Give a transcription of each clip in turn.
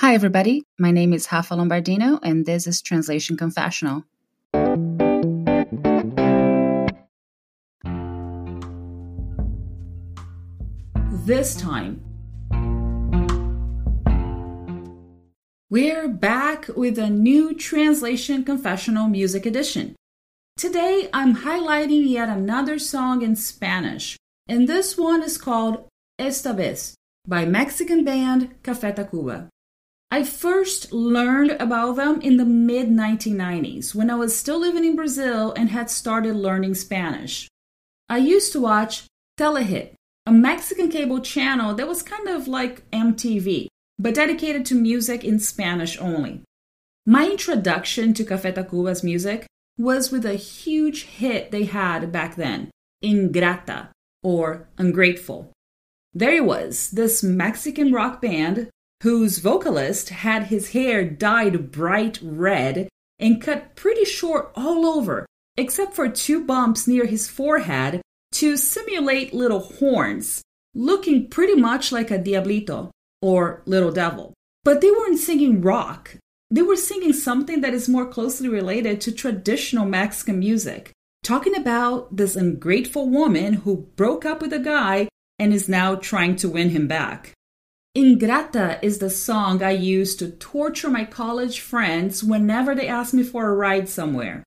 Hi, everybody. My name is Rafa Lombardino, and this is Translation Confessional. This time, we're back with a new Translation Confessional Music Edition. Today, I'm highlighting yet another song in Spanish, and this one is called Esta Vez by Mexican band Café Tacuba. I first learned about them in the mid 1990s when I was still living in Brazil and had started learning Spanish. I used to watch Telehit, a Mexican cable channel that was kind of like MTV, but dedicated to music in Spanish only. My introduction to Café Tacuba's music was with a huge hit they had back then, Ingrata, or Ungrateful. There he was, this Mexican rock band whose vocalist had his hair dyed bright red and cut pretty short all over, except for two bumps near his forehead to simulate little horns, looking pretty much like a diablito or little devil. But they weren't singing rock. They were singing something that is more closely related to traditional Mexican music, talking about this ungrateful woman who broke up with a guy and is now trying to win him back. Ingrata is the song I use to torture my college friends whenever they ask me for a ride somewhere.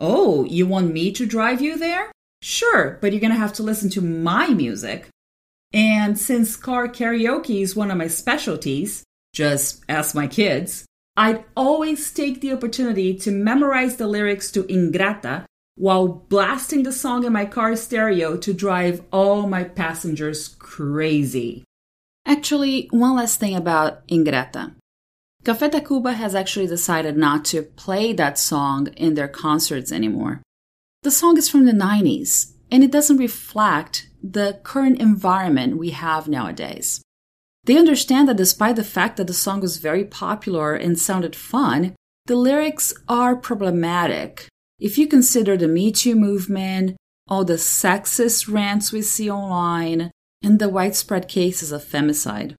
Oh, you want me to drive you there? Sure, but you're gonna have to listen to my music. And since car karaoke is one of my specialties, just ask my kids, I'd always take the opportunity to memorize the lyrics to Ingrata while blasting the song in my car stereo to drive all my passengers crazy. Actually, one last thing about Ingrata. Café Tacuba has actually decided not to play that song in their concerts anymore. The song is from the 90s, and it doesn't reflect the current environment we have nowadays. They understand that despite the fact that the song was very popular and sounded fun, the lyrics are problematic. If you consider the Me Too movement, all the sexist rants we see online, and the widespread cases of femicide.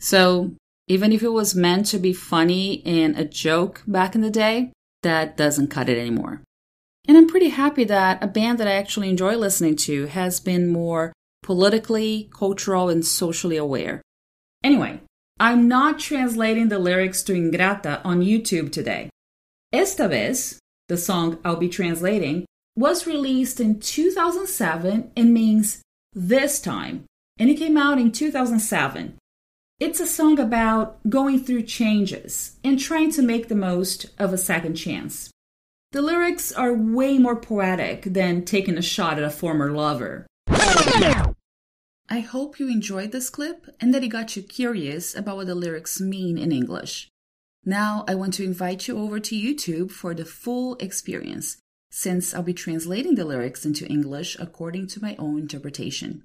So, even if it was meant to be funny and a joke back in the day, that doesn't cut it anymore. And I'm pretty happy that a band that I actually enjoy listening to has been more politically, cultural, and socially aware. Anyway, I'm not translating the lyrics to Ingrata on YouTube today. Esta vez, the song I'll be translating, was released in 2007 and means this time, and it came out in 2007. It's a song about going through changes and trying to make the most of a second chance. The lyrics are way more poetic than taking a shot at a former lover. I hope you enjoyed this clip and that it got you curious about what the lyrics mean in English. Now I want to invite you over to YouTube for the full experience, since I'll be translating the lyrics into English according to my own interpretation.